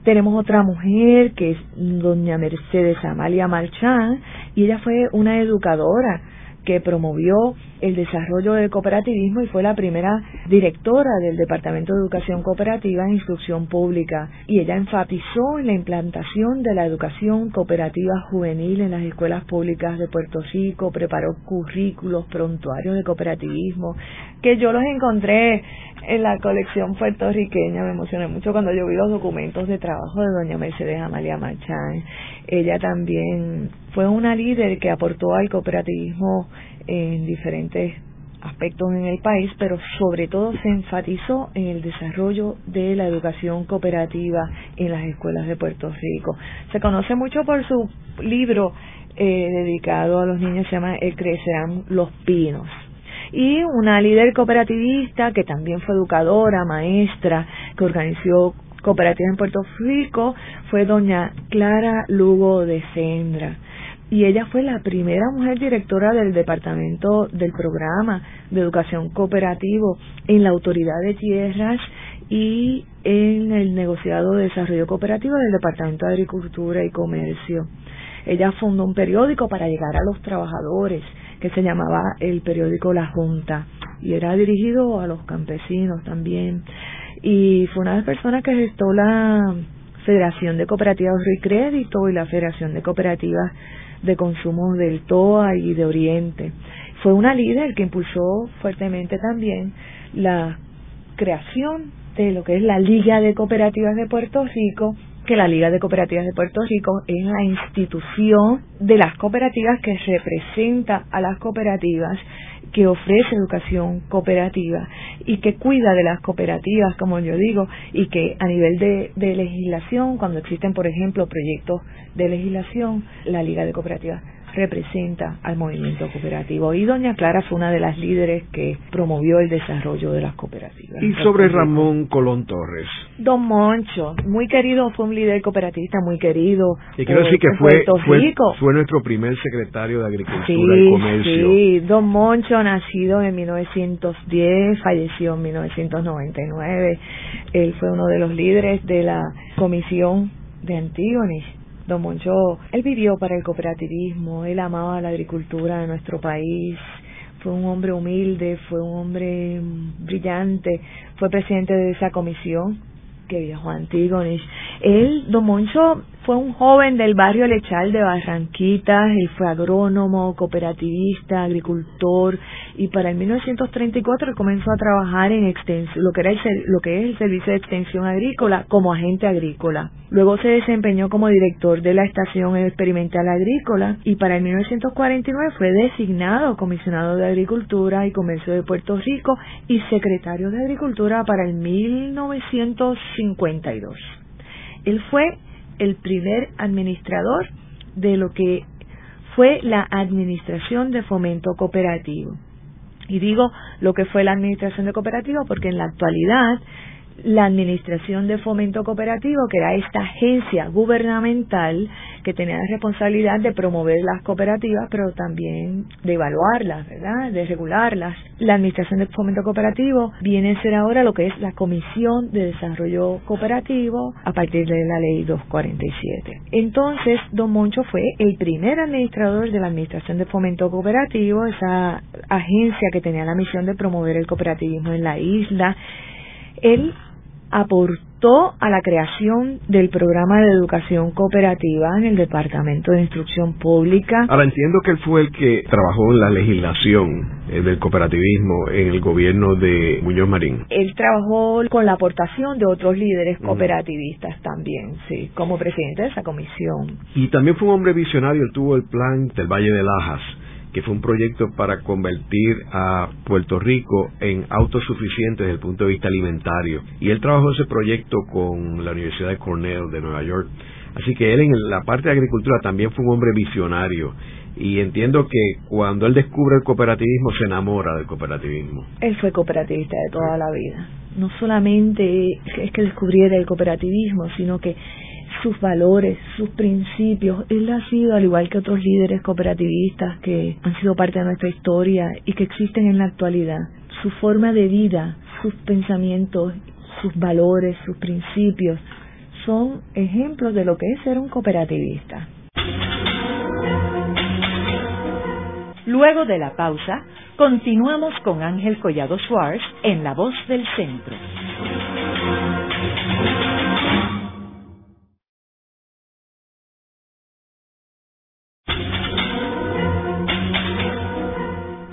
Tenemos otra mujer que es doña Mercedes Amalia Marchán y ella fue una educadora que promovió el desarrollo del cooperativismo y fue la primera directora del Departamento de Educación Cooperativa en Instrucción Pública y ella enfatizó en la implantación de la educación cooperativa juvenil en las escuelas públicas de Puerto Rico, preparó currículos, prontuarios de cooperativismo, que yo los encontré en la colección puertorriqueña, me emocioné mucho cuando yo vi los documentos de trabajo de doña Mercedes Amalia Machán. Ella también fue una líder que aportó al cooperativismo en diferentes aspectos en el país, pero sobre todo se enfatizó en el desarrollo de la educación cooperativa en las escuelas de Puerto Rico. Se conoce mucho por su libro eh, dedicado a los niños, se llama El Crecerán los Pinos. Y una líder cooperativista que también fue educadora, maestra, que organizó cooperativas en Puerto Rico, fue doña Clara Lugo de Sendra y ella fue la primera mujer directora del departamento del programa de educación cooperativo en la autoridad de tierras y en el negociado de desarrollo cooperativo del departamento de agricultura y comercio. Ella fundó un periódico para llegar a los trabajadores que se llamaba el periódico La Junta y era dirigido a los campesinos también y fue una de las personas que gestó la Federación de Cooperativas Crédito y la Federación de Cooperativas de consumo del TOA y de Oriente. Fue una líder que impulsó fuertemente también la creación de lo que es la Liga de Cooperativas de Puerto Rico, que la Liga de Cooperativas de Puerto Rico es la institución de las cooperativas que representa a las cooperativas que ofrece educación cooperativa y que cuida de las cooperativas, como yo digo, y que a nivel de, legislación, cuando existen, por ejemplo, proyectos de legislación, la Liga de Cooperativas representa al movimiento cooperativo. Y doña Clara fue una de las líderes que promovió el desarrollo de las cooperativas. Y sobre Ramón Colón Torres. Don Moncho, muy querido, fue un líder cooperativista muy querido. Y quiero decir que fue, fue, nuestro primer secretario de Agricultura y Comercio. Sí, Don Moncho, nacido en 1910, falleció en 1999. Él fue uno de los líderes de la comisión de Antígonis Don Moncho, él vivió para el cooperativismo, él amaba la agricultura de nuestro país, fue un hombre humilde, fue un hombre brillante, fue presidente de esa comisión que viajó a Antígonis. Él, Don Moncho, fue un joven del barrio Lechal de Barranquitas, él fue agrónomo, cooperativista, agricultor y para el 1934 comenzó a trabajar en extensión, lo que era lo que es el servicio de extensión agrícola como agente agrícola. Luego se desempeñó como director de la estación experimental agrícola y para el 1949 fue designado comisionado de agricultura y comercio de Puerto Rico y secretario de agricultura para el 1952. Él fue el primer administrador de lo que fue la Administración de Fomento Cooperativo. Y digo lo que fue la Administración de Cooperativo porque en la actualidad la Administración de Fomento Cooperativo, que era esta agencia gubernamental que tenía la responsabilidad de promover las cooperativas, pero también de evaluarlas, ¿verdad? De regularlas. La Administración de Fomento Cooperativo viene a ser ahora lo que es la Comisión de Desarrollo Cooperativo a partir de la Ley 247. Entonces, Don Moncho fue el primer administrador de la Administración de Fomento Cooperativo, esa agencia que tenía la misión de promover el cooperativismo en la isla él aportó a la creación del programa de educación cooperativa en el Departamento de Instrucción Pública. Ahora entiendo que él fue el que trabajó en la legislación eh, del cooperativismo en el gobierno de Muñoz Marín. Él trabajó con la aportación de otros líderes cooperativistas también, sí, como presidente de esa comisión. Y también fue un hombre visionario, él tuvo el plan del Valle de Lajas que fue un proyecto para convertir a Puerto Rico en autosuficiente desde el punto de vista alimentario. Y él trabajó ese proyecto con la Universidad de Cornell de Nueva York. Así que él en la parte de agricultura también fue un hombre visionario. Y entiendo que cuando él descubre el cooperativismo se enamora del cooperativismo. Él fue cooperativista de toda la vida. No solamente es que descubriera el cooperativismo, sino que sus valores, sus principios. Él ha sido, al igual que otros líderes cooperativistas que han sido parte de nuestra historia y que existen en la actualidad, su forma de vida, sus pensamientos, sus valores, sus principios, son ejemplos de lo que es ser un cooperativista. Luego de la pausa, continuamos con Ángel Collado Schwartz en La Voz del Centro.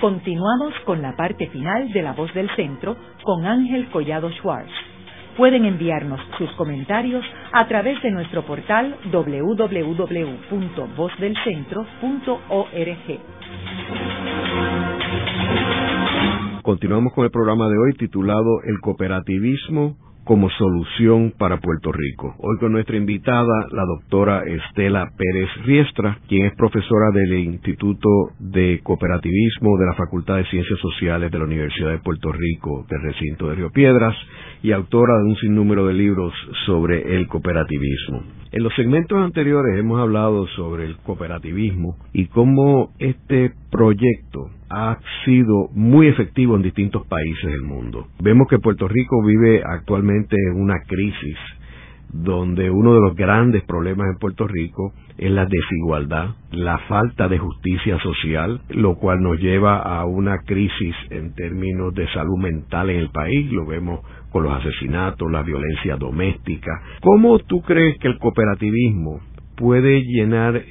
Continuamos con la parte final de La Voz del Centro con Ángel Collado Schwartz. Pueden enviarnos sus comentarios a través de nuestro portal www.vozdelcentro.org. Continuamos con el programa de hoy titulado El cooperativismo como solución para Puerto Rico. Hoy con nuestra invitada, la doctora Estela Pérez Riestra, quien es profesora del Instituto de Cooperativismo de la Facultad de Ciencias Sociales de la Universidad de Puerto Rico del recinto de Río Piedras y autora de un sinnúmero de libros sobre el cooperativismo. En los segmentos anteriores hemos hablado sobre el cooperativismo y cómo este proyecto ha sido muy efectivo en distintos países del mundo. Vemos que Puerto Rico vive actualmente en una crisis donde uno de los grandes problemas en Puerto Rico es la desigualdad, la falta de justicia social, lo cual nos lleva a una crisis en términos de salud mental en el país, lo vemos con los asesinatos, la violencia doméstica. ¿Cómo tú crees que el cooperativismo puede llenar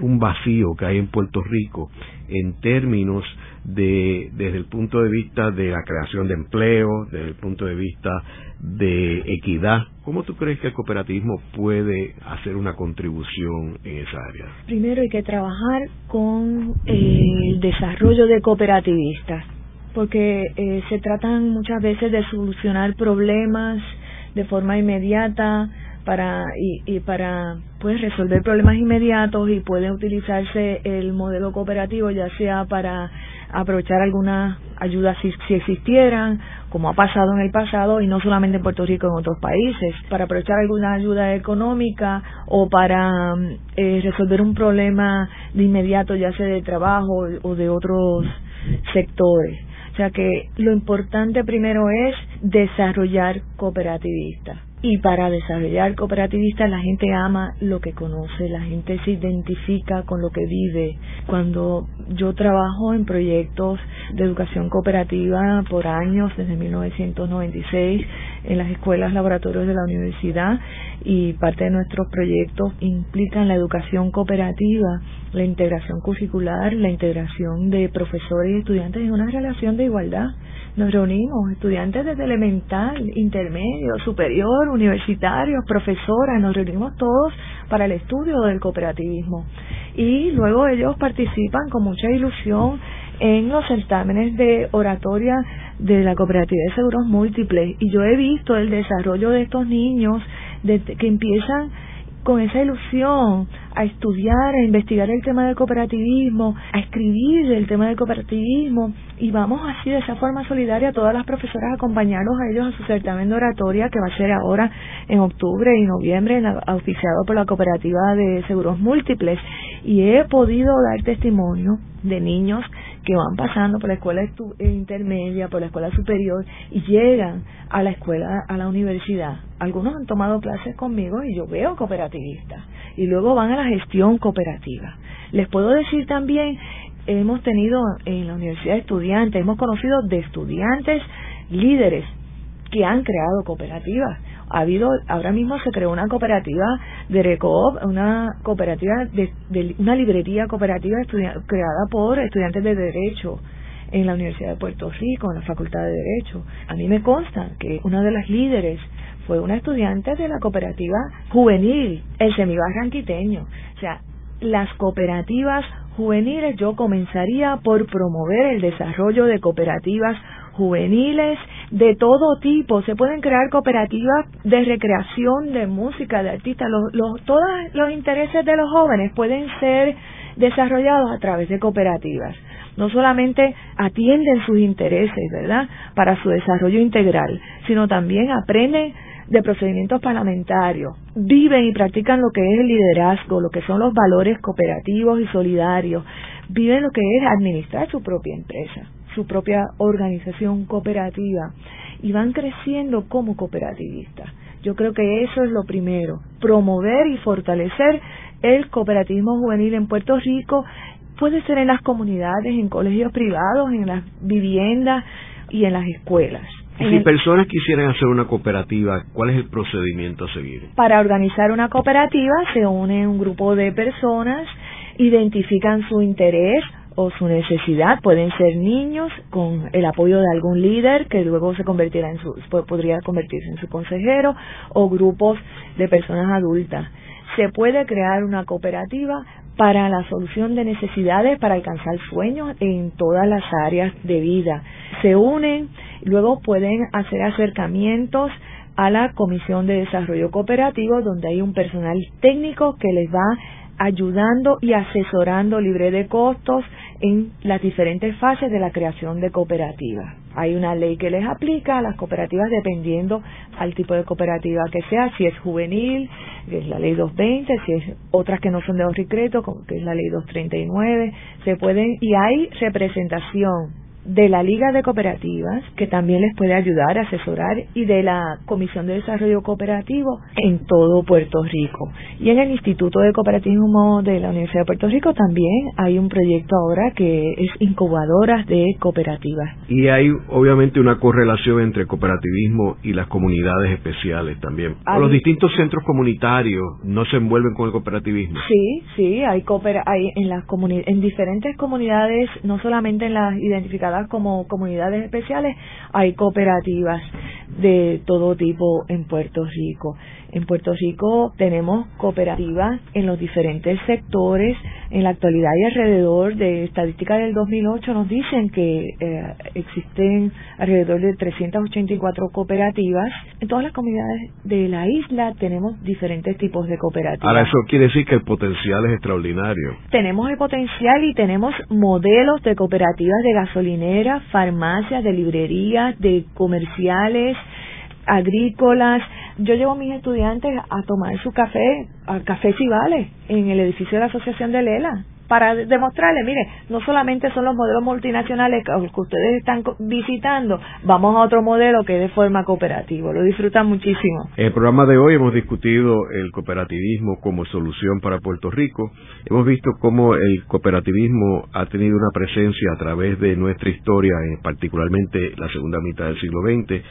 un vacío que hay en Puerto Rico en términos de desde el punto de vista de la creación de empleo, desde el punto de vista de equidad. ¿Cómo tú crees que el cooperativismo puede hacer una contribución en esa área? Primero hay que trabajar con el desarrollo de cooperativistas, porque eh, se tratan muchas veces de solucionar problemas de forma inmediata, para y, y para pues resolver problemas inmediatos y puede utilizarse el modelo cooperativo ya sea para aprovechar algunas ayudas si, si, existieran, como ha pasado en el pasado, y no solamente en Puerto Rico, en otros países, para aprovechar alguna ayuda económica o para eh, resolver un problema de inmediato, ya sea de trabajo o de otros sectores. O sea que lo importante primero es desarrollar cooperativistas y para desarrollar cooperativistas la gente ama lo que conoce, la gente se identifica con lo que vive. Cuando yo trabajo en proyectos de educación cooperativa por años, desde 1996, en las escuelas laboratorios de la universidad y parte de nuestros proyectos implican la educación cooperativa, la integración curricular, la integración de profesores y estudiantes en una relación de igualdad nos reunimos, estudiantes desde elemental, intermedio, superior, universitarios, profesoras, nos reunimos todos para el estudio del cooperativismo. Y luego ellos participan con mucha ilusión en los certámenes de oratoria de la cooperativa de seguros múltiples. Y yo he visto el desarrollo de estos niños que empiezan con esa ilusión a estudiar, a investigar el tema del cooperativismo, a escribir el tema del cooperativismo y vamos así de esa forma solidaria todas las profesoras a acompañarlos a ellos a su certamen de oratoria que va a ser ahora en octubre y noviembre auspiciado por la cooperativa de seguros múltiples. Y he podido dar testimonio de niños que van pasando por la escuela eh, intermedia, por la escuela superior y llegan a la escuela, a la universidad. Algunos han tomado clases conmigo y yo veo cooperativistas y luego van a la gestión cooperativa. Les puedo decir también, hemos tenido en la universidad estudiantes, hemos conocido de estudiantes líderes que han creado cooperativas ha habido, ahora mismo se creó una cooperativa de RECOOP, una cooperativa de, una librería cooperativa creada por estudiantes de Derecho en la Universidad de Puerto Rico, en la Facultad de Derecho. A mí me consta que una de las líderes fue una estudiante de la cooperativa juvenil, el semibarranquiteño. O sea, las cooperativas juveniles yo comenzaría por promover el desarrollo de cooperativas juveniles de todo tipo. Se pueden crear cooperativas de recreación, de música, de artistas. Los, los, todos los intereses de los jóvenes pueden ser desarrollados a través de cooperativas. No solamente atienden sus intereses, ¿verdad?, para su desarrollo integral, sino también aprenden de procedimientos parlamentarios, viven y practican lo que es el liderazgo, lo que son los valores cooperativos y solidarios, viven lo que es administrar su propia empresa su propia organización cooperativa y van creciendo como cooperativistas. Yo creo que eso es lo primero, promover y fortalecer el cooperativismo juvenil en Puerto Rico, puede ser en las comunidades, en colegios privados, en las viviendas y en las escuelas. Y si personas quisieran hacer una cooperativa, ¿cuál es el procedimiento a seguir? Para organizar una cooperativa se une un grupo de personas, identifican su interés, o su necesidad. Pueden ser niños con el apoyo de algún líder que luego se convertirá en su, podría convertirse en su consejero o grupos de personas adultas. Se puede crear una cooperativa para la solución de necesidades para alcanzar sueños en todas las áreas de vida. Se unen, luego pueden hacer acercamientos a la Comisión de Desarrollo Cooperativo, donde hay un personal técnico que les va ayudando y asesorando libre de costos en las diferentes fases de la creación de cooperativas. Hay una ley que les aplica a las cooperativas dependiendo al tipo de cooperativa que sea, si es juvenil, que es la ley 220, si es otras que no son de como que es la ley 239, se pueden y hay representación de la Liga de Cooperativas, que también les puede ayudar, asesorar, y de la Comisión de Desarrollo Cooperativo en todo Puerto Rico. Y en el Instituto de Cooperativismo de la Universidad de Puerto Rico también hay un proyecto ahora que es incubadoras de cooperativas. Y hay obviamente una correlación entre cooperativismo y las comunidades especiales también. los distintos centros comunitarios no se envuelven con el cooperativismo. Sí, sí, hay, hay en, las en diferentes comunidades, no solamente en las identificadas como comunidades especiales, hay cooperativas de todo tipo en Puerto Rico. En Puerto Rico tenemos cooperativas en los diferentes sectores. En la actualidad y alrededor de estadísticas del 2008 nos dicen que eh, existen alrededor de 384 cooperativas. En todas las comunidades de la isla tenemos diferentes tipos de cooperativas. Ahora eso quiere decir que el potencial es extraordinario. Tenemos el potencial y tenemos modelos de cooperativas de gasolineras, farmacias, de librerías, de comerciales, agrícolas. Yo llevo a mis estudiantes a tomar su café, al Café Cibales, en el edificio de la Asociación de Lela para demostrarle, mire, no solamente son los modelos multinacionales que ustedes están visitando, vamos a otro modelo que es de forma cooperativa, lo disfrutan muchísimo. En el programa de hoy hemos discutido el cooperativismo como solución para Puerto Rico, hemos visto cómo el cooperativismo ha tenido una presencia a través de nuestra historia, particularmente la segunda mitad del siglo XX,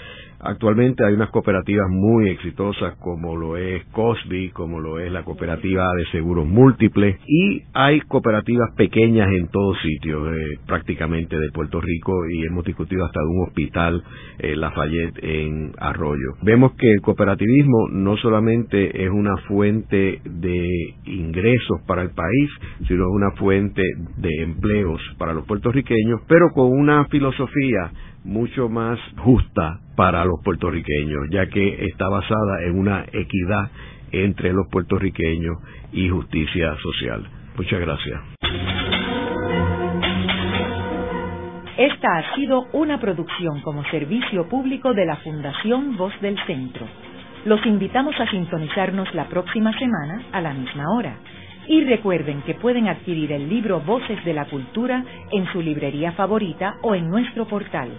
Actualmente hay unas cooperativas muy exitosas como lo es Cosby, como lo es la cooperativa de seguros múltiples y hay cooperativas pequeñas en todos sitios eh, prácticamente de Puerto Rico y hemos discutido hasta de un hospital eh, Lafayette en Arroyo. Vemos que el cooperativismo no solamente es una fuente de ingresos para el país, sino es una fuente de empleos para los puertorriqueños, pero con una filosofía mucho más justa para los puertorriqueños, ya que está basada en una equidad entre los puertorriqueños y justicia social. Muchas gracias. Esta ha sido una producción como servicio público de la Fundación Voz del Centro. Los invitamos a sintonizarnos la próxima semana a la misma hora. Y recuerden que pueden adquirir el libro Voces de la Cultura en su librería favorita o en nuestro portal.